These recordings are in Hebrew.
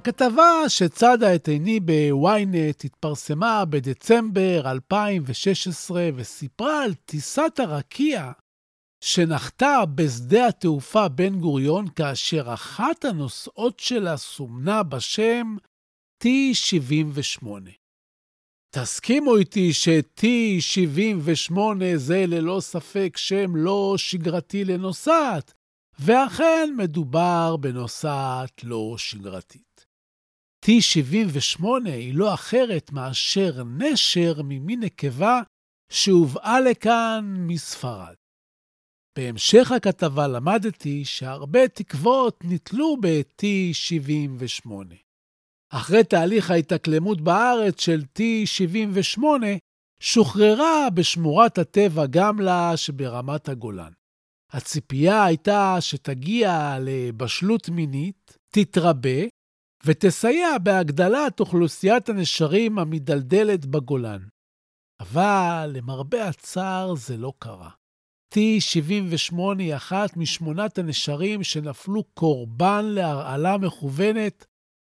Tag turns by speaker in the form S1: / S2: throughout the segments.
S1: הכתבה שצדה את עיני בוויינט התפרסמה בדצמבר 2016 וסיפרה על טיסת הרקיע שנחתה בשדה התעופה בן גוריון כאשר אחת הנוסעות שלה סומנה בשם T-78. תסכימו איתי ש-T-78 זה ללא ספק שם לא שגרתי לנוסעת, ואכן מדובר בנוסעת לא שגרתית. T78 היא לא אחרת מאשר נשר ממין נקבה שהובאה לכאן מספרד. בהמשך הכתבה למדתי שהרבה תקוות נתלו ב-T78. אחרי תהליך ההתאקלמות בארץ של T78, שוחררה בשמורת הטבע גמלה שברמת הגולן. הציפייה הייתה שתגיע לבשלות מינית, תתרבה, ותסייע בהגדלת אוכלוסיית הנשרים המדלדלת בגולן. אבל למרבה הצער זה לא קרה. T-78 היא אחת משמונת הנשרים שנפלו קורבן להרעלה מכוונת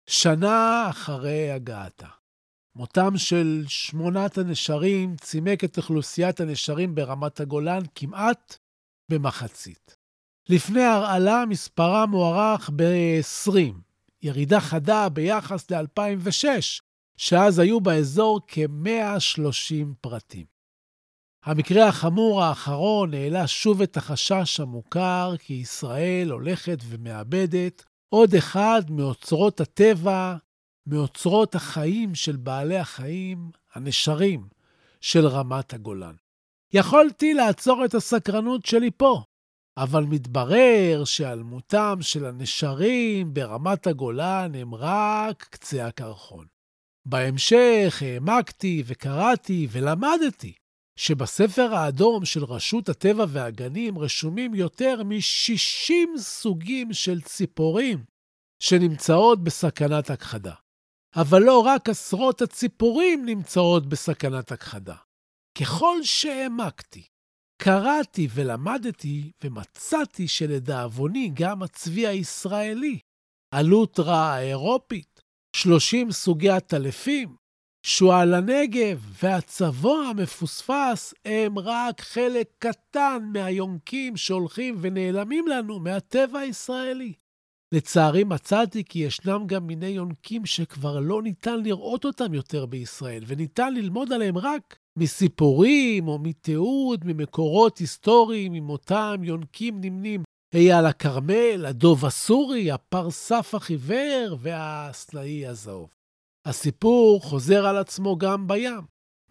S1: שנה אחרי הגעתה. מותם של שמונת הנשרים צימק את אוכלוסיית הנשרים ברמת הגולן כמעט במחצית. לפני הרעלה מספרם מוערך ב-20, ירידה חדה ביחס ל-2006, שאז היו באזור כ-130 פרטים. המקרה החמור האחרון העלה שוב את החשש המוכר כי ישראל הולכת ומאבדת עוד אחד מאוצרות הטבע, מאוצרות החיים של בעלי החיים, הנשרים של רמת הגולן. יכולתי לעצור את הסקרנות שלי פה, אבל מתברר שהיעלמותם של הנשרים ברמת הגולן הם רק קצה הקרחון. בהמשך העמקתי וקראתי ולמדתי שבספר האדום של רשות הטבע והגנים רשומים יותר מ-60 סוגים של ציפורים שנמצאות בסכנת הכחדה. אבל לא רק עשרות הציפורים נמצאות בסכנת הכחדה. ככל שהעמקתי קראתי ולמדתי ומצאתי שלדאבוני גם הצבי הישראלי, הלוטרה האירופית, 30 סוגי הטלפים, שועל הנגב והצבוע המפוספס הם רק חלק קטן מהיונקים שהולכים ונעלמים לנו מהטבע הישראלי. לצערי מצאתי כי ישנם גם מיני יונקים שכבר לא ניתן לראות אותם יותר בישראל, וניתן ללמוד עליהם רק מסיפורים או מתיעוד ממקורות היסטוריים עם אותם יונקים נמנים. אייל הכרמל, הדוב הסורי, הפרסף החיוור והסלעי הזהוב. הסיפור חוזר על עצמו גם בים.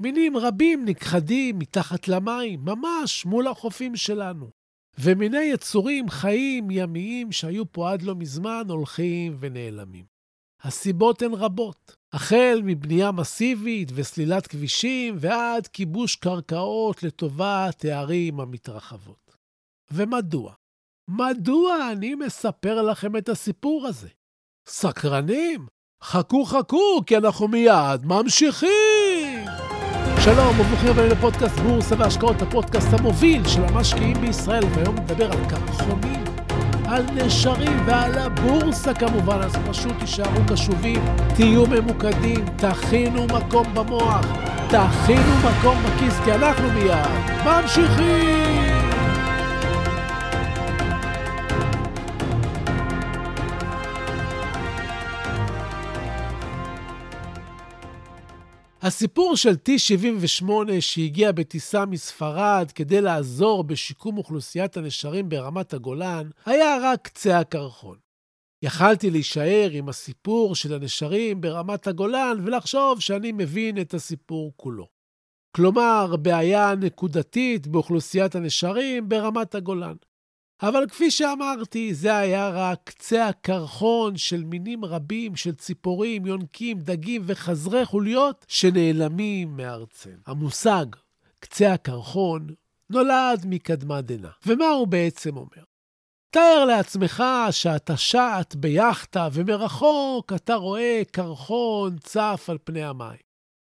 S1: מינים רבים נכחדים מתחת למים, ממש מול החופים שלנו. ומיני יצורים חיים ימיים שהיו פה עד לא מזמן הולכים ונעלמים. הסיבות הן רבות, החל מבנייה מסיבית וסלילת כבישים ועד כיבוש קרקעות לטובת הערים המתרחבות. ומדוע? מדוע אני מספר לכם את הסיפור הזה? סקרנים? חכו חכו, כי אנחנו מיד ממשיכים! שלום וברוכים הבאים לפודקאסט בורסה והשקעות, הפודקאסט המוביל של המשקיעים בישראל, והיום נדבר על קרחונים על נשרים ועל הבורסה כמובן, אז פשוט תישארו קשובים, תהיו ממוקדים, תכינו מקום במוח, תכינו מקום בכיס, כי אנחנו מיד ממשיכים! הסיפור של T-78 שהגיע בטיסה מספרד כדי לעזור בשיקום אוכלוסיית הנשרים ברמת הגולן, היה רק קצה הקרחון. יכלתי להישאר עם הסיפור של הנשרים ברמת הגולן ולחשוב שאני מבין את הסיפור כולו. כלומר, בעיה נקודתית באוכלוסיית הנשרים ברמת הגולן. אבל כפי שאמרתי, זה היה רק קצה הקרחון של מינים רבים של ציפורים, יונקים, דגים וחזרי חוליות שנעלמים מארצנו. המושג קצה הקרחון נולד מקדמת דנא. ומה הוא בעצם אומר? תאר לעצמך שאתה שט ביאכטה ומרחוק אתה רואה קרחון צף על פני המים.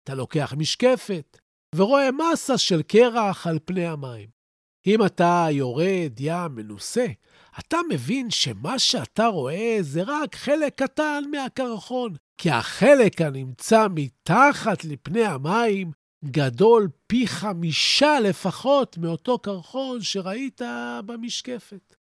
S1: אתה לוקח משקפת ורואה מסה של קרח על פני המים. אם אתה יורד ים מנוסה, אתה מבין שמה שאתה רואה זה רק חלק קטן מהקרחון, כי החלק הנמצא מתחת לפני המים גדול פי חמישה לפחות מאותו קרחון שראית במשקפת.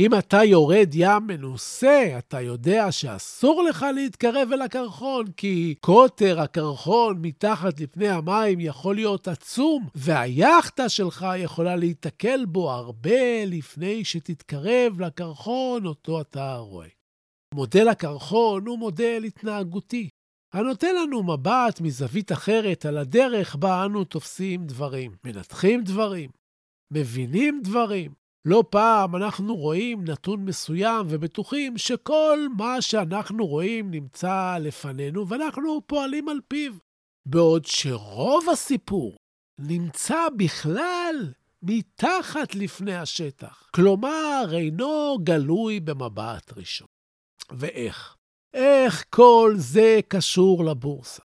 S1: אם אתה יורד ים מנוסה, אתה יודע שאסור לך להתקרב אל הקרחון, כי קוטר הקרחון מתחת לפני המים יכול להיות עצום, והיאכטה שלך יכולה להיתקל בו הרבה לפני שתתקרב לקרחון אותו אתה רואה. מודל הקרחון הוא מודל התנהגותי, הנותן לנו מבט מזווית אחרת על הדרך בה אנו תופסים דברים, מנתחים דברים, מבינים דברים, לא פעם אנחנו רואים נתון מסוים ובטוחים שכל מה שאנחנו רואים נמצא לפנינו ואנחנו פועלים על פיו, בעוד שרוב הסיפור נמצא בכלל מתחת לפני השטח, כלומר אינו גלוי במבט ראשון. ואיך? איך כל זה קשור לבורסה?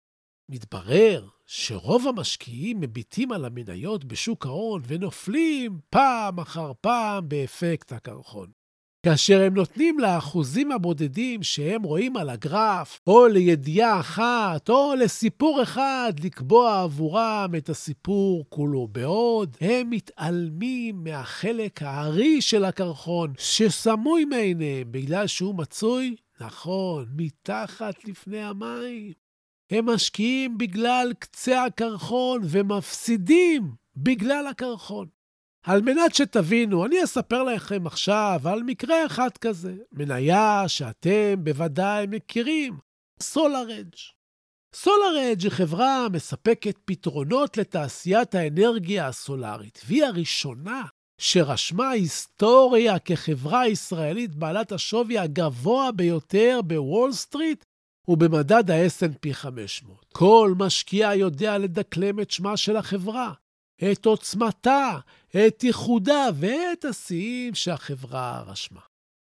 S1: מתברר שרוב המשקיעים מביטים על המניות בשוק ההון ונופלים פעם אחר פעם באפקט הקרחון. כאשר הם נותנים לאחוזים הבודדים שהם רואים על הגרף, או לידיעה אחת, או לסיפור אחד, לקבוע עבורם את הסיפור כולו, בעוד הם מתעלמים מהחלק הארי של הקרחון, שסמוי מעיניהם בגלל שהוא מצוי, נכון, מתחת לפני המים. הם משקיעים בגלל קצה הקרחון ומפסידים בגלל הקרחון. על מנת שתבינו, אני אספר לכם עכשיו על מקרה אחד כזה, מניה שאתם בוודאי מכירים, סולארג'. סולארג' היא חברה המספקת פתרונות לתעשיית האנרגיה הסולארית, והיא הראשונה שרשמה היסטוריה כחברה ישראלית בעלת השווי הגבוה ביותר בוול סטריט ובמדד ה-S&P 500. כל משקיע יודע לדקלם את שמה של החברה, את עוצמתה, את ייחודה ואת השיאים שהחברה רשמה.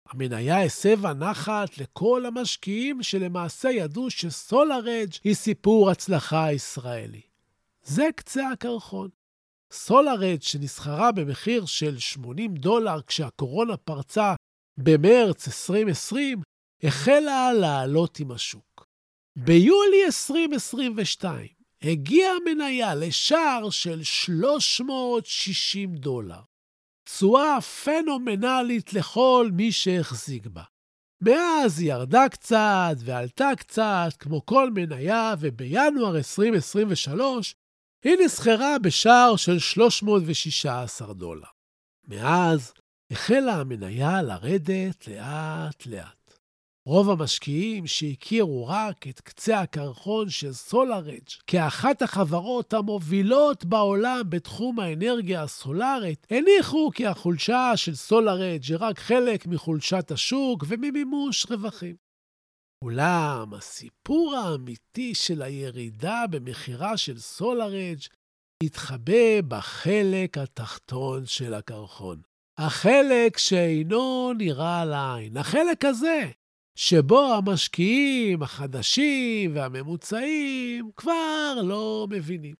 S1: המניה הסבה נחת לכל המשקיעים שלמעשה ידעו שסולארג' היא סיפור הצלחה ישראלי. זה קצה הקרחון. סולארג' שנסחרה במחיר של 80 דולר כשהקורונה פרצה במרץ 2020, החלה לעלות עם השוק. ביולי 2022 הגיעה המניה לשער של 360 דולר. תשואה פנומנלית לכל מי שהחזיק בה. מאז היא ירדה קצת ועלתה קצת, כמו כל מניה, ובינואר 2023 היא נסחרה בשער של 316 דולר. מאז החלה המניה לרדת לאט-לאט. רוב המשקיעים שהכירו רק את קצה הקרחון של סולארג' כאחת החברות המובילות בעולם בתחום האנרגיה הסולארית, הניחו כי החולשה של סולארג' היא רק חלק מחולשת השוק וממימוש רווחים. אולם הסיפור האמיתי של הירידה במכירה של סולארג' התחבא בחלק התחתון של הקרחון. החלק שאינו נראה לעין. החלק הזה, שבו המשקיעים החדשים והממוצעים כבר לא מבינים.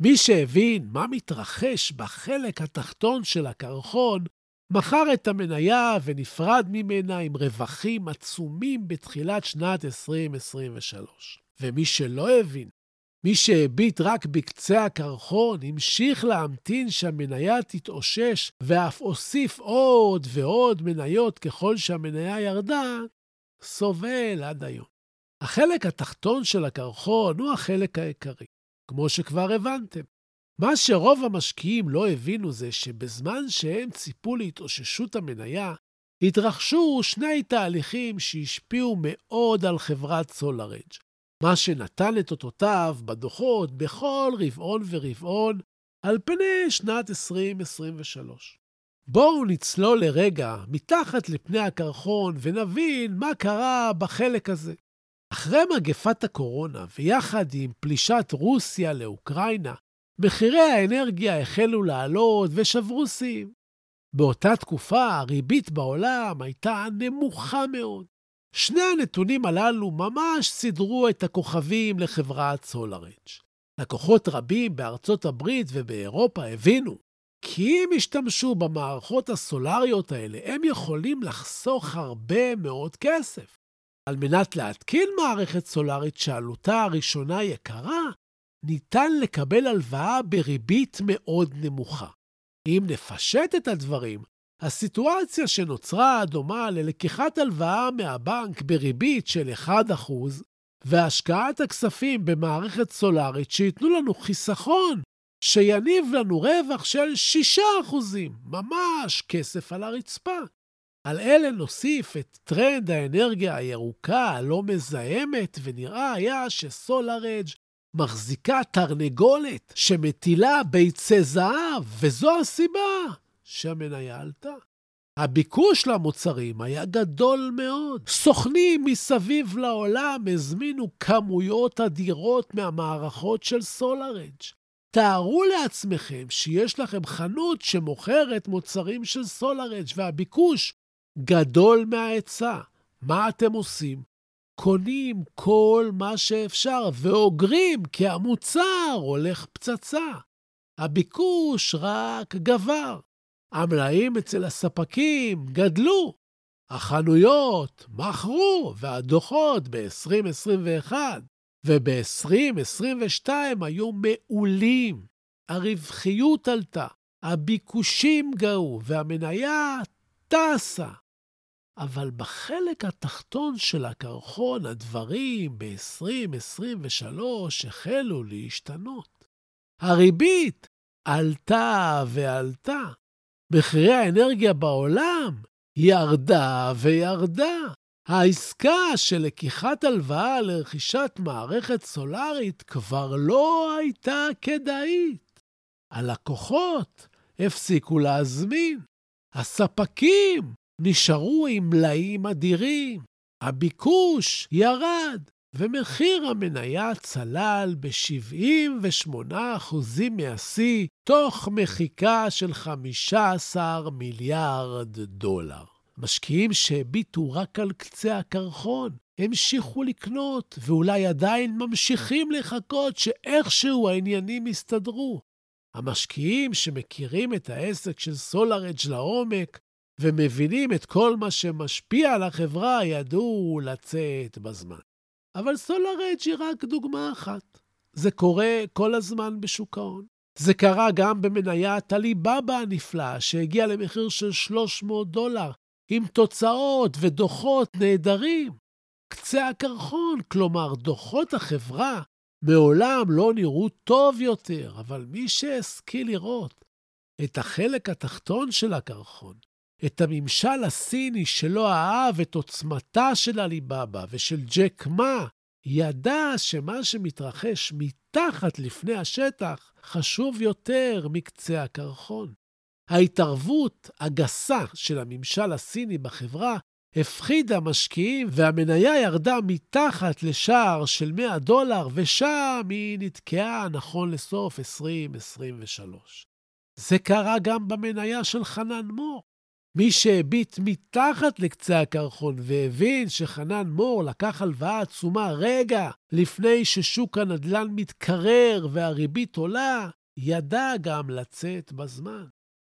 S1: מי שהבין מה מתרחש בחלק התחתון של הקרחון, מכר את המניה ונפרד ממנה עם רווחים עצומים בתחילת שנת 2023. ומי שלא הבין, מי שהביט רק בקצה הקרחון, המשיך להמתין שהמניה תתאושש, ואף הוסיף עוד ועוד מניות ככל שהמניה ירדה, סובל עד היום. החלק התחתון של הקרחון הוא החלק העיקרי. כמו שכבר הבנתם. מה שרוב המשקיעים לא הבינו זה שבזמן שהם ציפו להתאוששות המניה, התרחשו שני תהליכים שהשפיעו מאוד על חברת סולארג', מה שנתן את אותותיו בדוחות בכל רבעון ורבעון על פני שנת 2023. בואו נצלול לרגע מתחת לפני הקרחון ונבין מה קרה בחלק הזה. אחרי מגפת הקורונה, ויחד עם פלישת רוסיה לאוקראינה, מחירי האנרגיה החלו לעלות ושברו שיאים. באותה תקופה הריבית בעולם הייתה נמוכה מאוד. שני הנתונים הללו ממש סידרו את הכוכבים לחברת סולארג'. לקוחות רבים בארצות הברית ובאירופה הבינו כי אם ישתמשו במערכות הסולריות האלה, הם יכולים לחסוך הרבה מאוד כסף. על מנת להתקין מערכת סולרית שעלותה הראשונה יקרה, ניתן לקבל הלוואה בריבית מאוד נמוכה. אם נפשט את הדברים, הסיטואציה שנוצרה דומה ללקיחת הלוואה מהבנק בריבית של 1% והשקעת הכספים במערכת סולארית שייתנו לנו חיסכון שיניב לנו רווח של 6%, ממש כסף על הרצפה. על אלה נוסיף את טרנד האנרגיה הירוקה הלא מזהמת, ונראה היה שסולארג' מחזיקה תרנגולת שמטילה ביצי זהב, וזו הסיבה שהמניה עלתה. הביקוש למוצרים היה גדול מאוד. סוכנים מסביב לעולם הזמינו כמויות אדירות מהמערכות של סולארג'. תארו לעצמכם שיש לכם חנות שמוכרת מוצרים של סולארג' והביקוש גדול מההיצע. מה אתם עושים? קונים כל מה שאפשר ואוגרים כי המוצר הולך פצצה. הביקוש רק גבר. המלאים אצל הספקים גדלו. החנויות מכרו, והדוחות ב-2021 וב-2022 היו מעולים. הרווחיות עלתה, הביקושים גאו, והמניה טסה. אבל בחלק התחתון של הקרחון הדברים ב-2023 החלו להשתנות. הריבית עלתה ועלתה. מחירי האנרגיה בעולם ירדה וירדה. העסקה של לקיחת הלוואה לרכישת מערכת סולארית כבר לא הייתה כדאית. הלקוחות הפסיקו להזמין. הספקים נשארו עם מלאים אדירים. הביקוש ירד, ומחיר המניה צלל ב-78% מהשיא, תוך מחיקה של 15 מיליארד דולר. משקיעים שהביטו רק על קצה הקרחון, המשיכו לקנות, ואולי עדיין ממשיכים לחכות שאיכשהו העניינים יסתדרו. המשקיעים שמכירים את העסק של סולארג' לעומק, ומבינים את כל מה שמשפיע על החברה, ידעו לצאת בזמן. אבל סולארג' היא רק דוגמה אחת. זה קורה כל הזמן בשוק ההון. זה קרה גם במניית עליבאבא הנפלאה, שהגיעה למחיר של 300 דולר, עם תוצאות ודוחות נהדרים. קצה הקרחון, כלומר, דוחות החברה מעולם לא נראו טוב יותר, אבל מי שהשכיל לראות את החלק התחתון של הקרחון, את הממשל הסיני שלא אהב את עוצמתה של עליבאבא ושל ג'ק מה, ידע שמה שמתרחש מתחת לפני השטח חשוב יותר מקצה הקרחון. ההתערבות הגסה של הממשל הסיני בחברה הפחידה משקיעים, והמניה ירדה מתחת לשער של 100 דולר, ושם היא נתקעה נכון לסוף 2023. זה קרה גם במניה של חנן מור. מי שהביט מתחת לקצה הקרחון והבין שחנן מור לקח הלוואה עצומה רגע לפני ששוק הנדל"ן מתקרר והריבית עולה, ידע גם לצאת בזמן.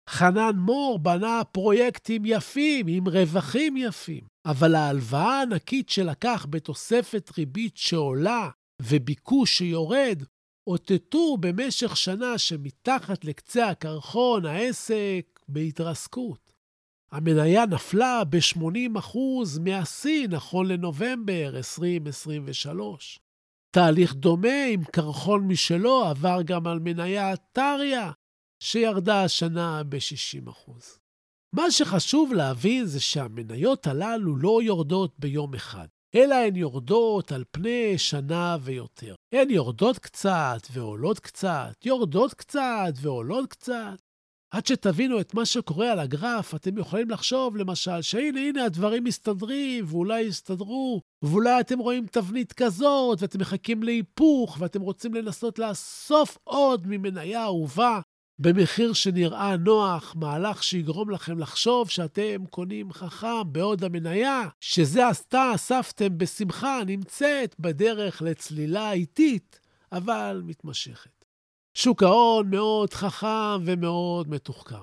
S1: חנן מור בנה פרויקטים יפים עם רווחים יפים, אבל ההלוואה הענקית שלקח בתוספת ריבית שעולה וביקוש שיורד, אותתו במשך שנה שמתחת לקצה הקרחון העסק בהתרסקות. המניה נפלה ב-80% מהשיא נכון לנובמבר 2023. תהליך דומה עם קרחון משלו עבר גם על מניית טריה, שירדה השנה ב-60%. מה שחשוב להבין זה שהמניות הללו לא יורדות ביום אחד, אלא הן יורדות על פני שנה ויותר. הן יורדות קצת ועולות קצת, יורדות קצת ועולות קצת. עד שתבינו את מה שקורה על הגרף, אתם יכולים לחשוב, למשל, שהנה, הנה, הדברים מסתדרים, ואולי יסתדרו, ואולי אתם רואים תבנית כזאת, ואתם מחכים להיפוך, ואתם רוצים לנסות לאסוף עוד ממניה אהובה, במחיר שנראה נוח, מהלך שיגרום לכם לחשוב שאתם קונים חכם, בעוד המניה, שזה עשתה, אספתם בשמחה, נמצאת בדרך לצלילה איטית, אבל מתמשכת. שוק ההון מאוד חכם ומאוד מתוחכם.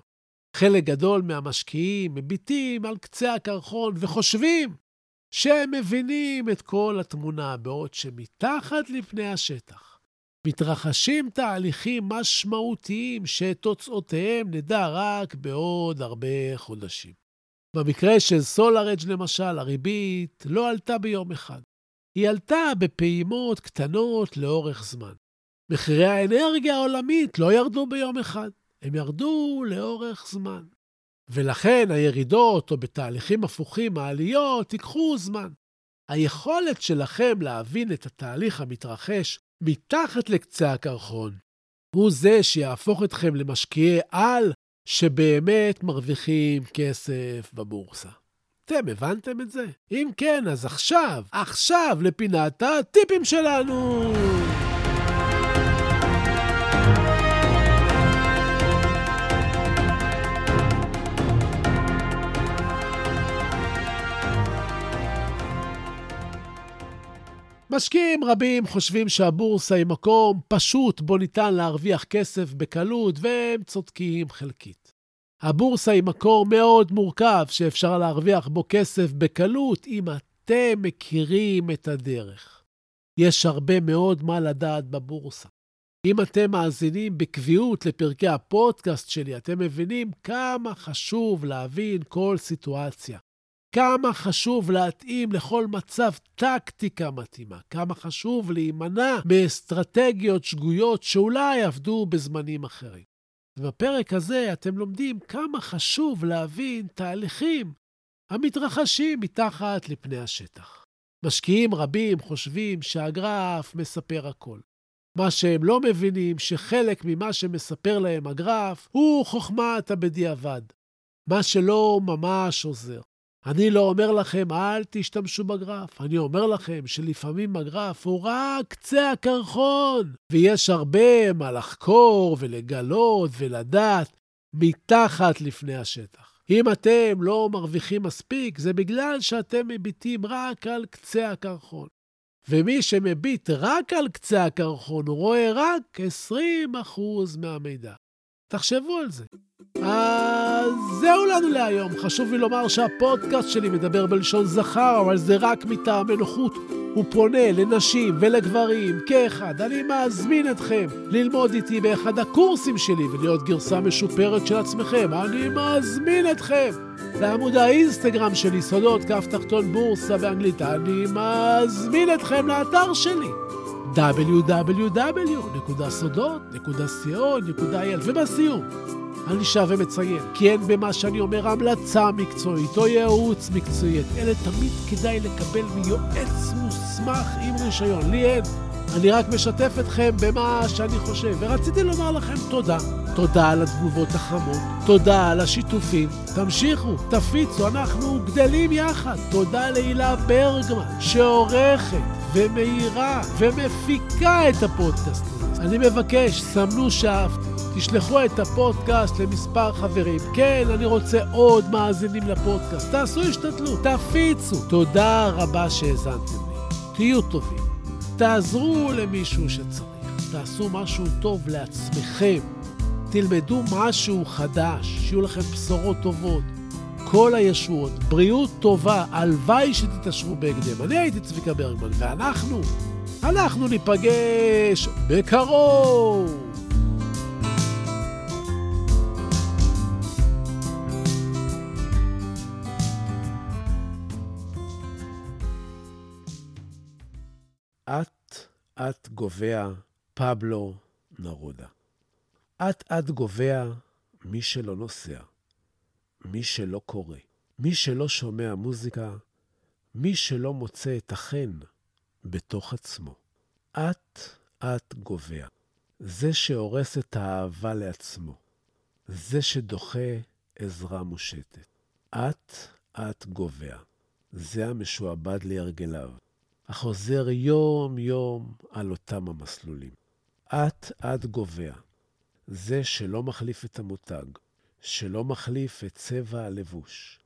S1: חלק גדול מהמשקיעים מביטים על קצה הקרחון וחושבים שהם מבינים את כל התמונה, בעוד שמתחת לפני השטח מתרחשים תהליכים משמעותיים שאת תוצאותיהם נדע רק בעוד הרבה חודשים. במקרה של סולארג' למשל, הריבית לא עלתה ביום אחד. היא עלתה בפעימות קטנות לאורך זמן. מחירי האנרגיה העולמית לא ירדו ביום אחד, הם ירדו לאורך זמן. ולכן הירידות, או בתהליכים הפוכים, העליות, ייקחו זמן. היכולת שלכם להבין את התהליך המתרחש מתחת לקצה הקרחון הוא זה שיהפוך אתכם למשקיעי על שבאמת מרוויחים כסף בבורסה. אתם הבנתם את זה? אם כן, אז עכשיו, עכשיו לפינת הטיפים שלנו! משקיעים רבים חושבים שהבורסה היא מקום פשוט בו ניתן להרוויח כסף בקלות, והם צודקים חלקית. הבורסה היא מקור מאוד מורכב שאפשר להרוויח בו כסף בקלות אם אתם מכירים את הדרך. יש הרבה מאוד מה לדעת בבורסה. אם אתם מאזינים בקביעות לפרקי הפודקאסט שלי, אתם מבינים כמה חשוב להבין כל סיטואציה. כמה חשוב להתאים לכל מצב טקטיקה מתאימה, כמה חשוב להימנע מאסטרטגיות שגויות שאולי עבדו בזמנים אחרים. ובפרק הזה אתם לומדים כמה חשוב להבין תהליכים המתרחשים מתחת לפני השטח. משקיעים רבים חושבים שהגרף מספר הכל. מה שהם לא מבינים, שחלק ממה שמספר להם הגרף הוא חוכמת הבדיעבד. מה שלא ממש עוזר. אני לא אומר לכם, אל תשתמשו בגרף. אני אומר לכם שלפעמים הגרף הוא רק קצה הקרחון, ויש הרבה מה לחקור ולגלות ולדעת מתחת לפני השטח. אם אתם לא מרוויחים מספיק, זה בגלל שאתם מביטים רק על קצה הקרחון. ומי שמביט רק על קצה הקרחון, הוא רואה רק 20% מהמידע. תחשבו על זה. אז זהו לנו להיום. חשוב לי לומר שהפודקאסט שלי מדבר בלשון זכר, אבל זה רק מטעם נוחות. הוא פונה לנשים ולגברים כאחד. אני מזמין אתכם ללמוד איתי באחד הקורסים שלי ולהיות גרסה משופרת של עצמכם. אני מזמין אתכם לעמוד האינסטגרם שלי, סודות כף תחתון בורסה באנגלית. אני מזמין אתכם לאתר שלי. www.סודות.co.il ובסיום, אני שב ומציין, כי אין במה שאני אומר המלצה מקצועית או ייעוץ מקצועי, אלה תמיד כדאי לקבל מיועץ מוסמך עם רישיון. לי אין. אני רק משתף אתכם במה שאני חושב, ורציתי לומר לכם תודה. תודה על התגובות החמות, תודה על השיתופים. תמשיכו, תפיצו, אנחנו גדלים יחד. תודה להילה ברגמן, שעורכת ומאירה ומפיקה את הפודקאסט הזה. אני מבקש, סמנו שאהבתם. תשלחו את הפודקאסט למספר חברים. כן, אני רוצה עוד מאזינים לפודקאסט. תעשו השתתלות, תפיצו. תודה רבה שהאזנתם לי. תהיו טובים. תעזרו למישהו שצריך. תעשו משהו טוב לעצמכם. תלמדו משהו חדש, שיהיו לכם בשורות טובות. כל הישועות, בריאות טובה, הלוואי שתתעשרו בהקדם. אני הייתי צביקה ברגמן, ואנחנו, אנחנו ניפגש בקרוב. את אט גובע פבלו נרודה. אט אט גובע מי שלא נוסע, מי שלא קורא, מי שלא שומע מוזיקה, מי שלא מוצא את החן בתוך עצמו. אט אט גובע. זה שהורס את האהבה לעצמו. זה שדוחה עזרה מושטת. אט אט גובע. זה המשועבד להרגליו, החוזר יום-יום על אותם המסלולים. אט אט גובע. זה שלא מחליף את המותג, שלא מחליף את צבע הלבוש,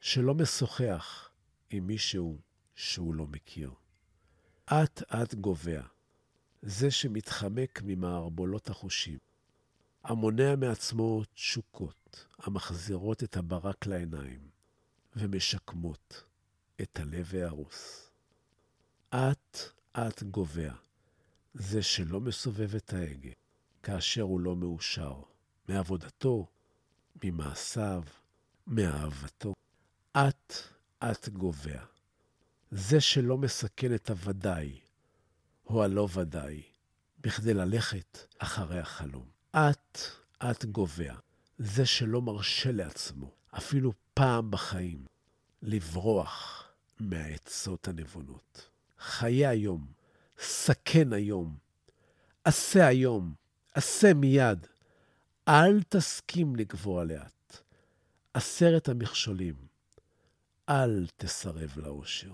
S1: שלא משוחח עם מישהו שהוא לא מכיר. אט אט גובע. זה שמתחמק ממערבולות החושים, המונע מעצמו תשוקות המחזירות את הברק לעיניים ומשקמות את הלב ההרוס. אט אט גובע, זה שלא מסובב את ההגה כאשר הוא לא מאושר, מעבודתו, ממעשיו, מאהבתו. אט אט גובע, זה שלא מסכן את הוודאי או הלא ודאי, בכדי ללכת אחרי החלום. אט אט גובע, זה שלא מרשה לעצמו, אפילו פעם בחיים, לברוח מהעצות הנבונות. חיה היום, סכן היום, עשה היום, עשה מיד. אל תסכים לגבוה לאט. עשרת המכשולים, אל תסרב לאושר.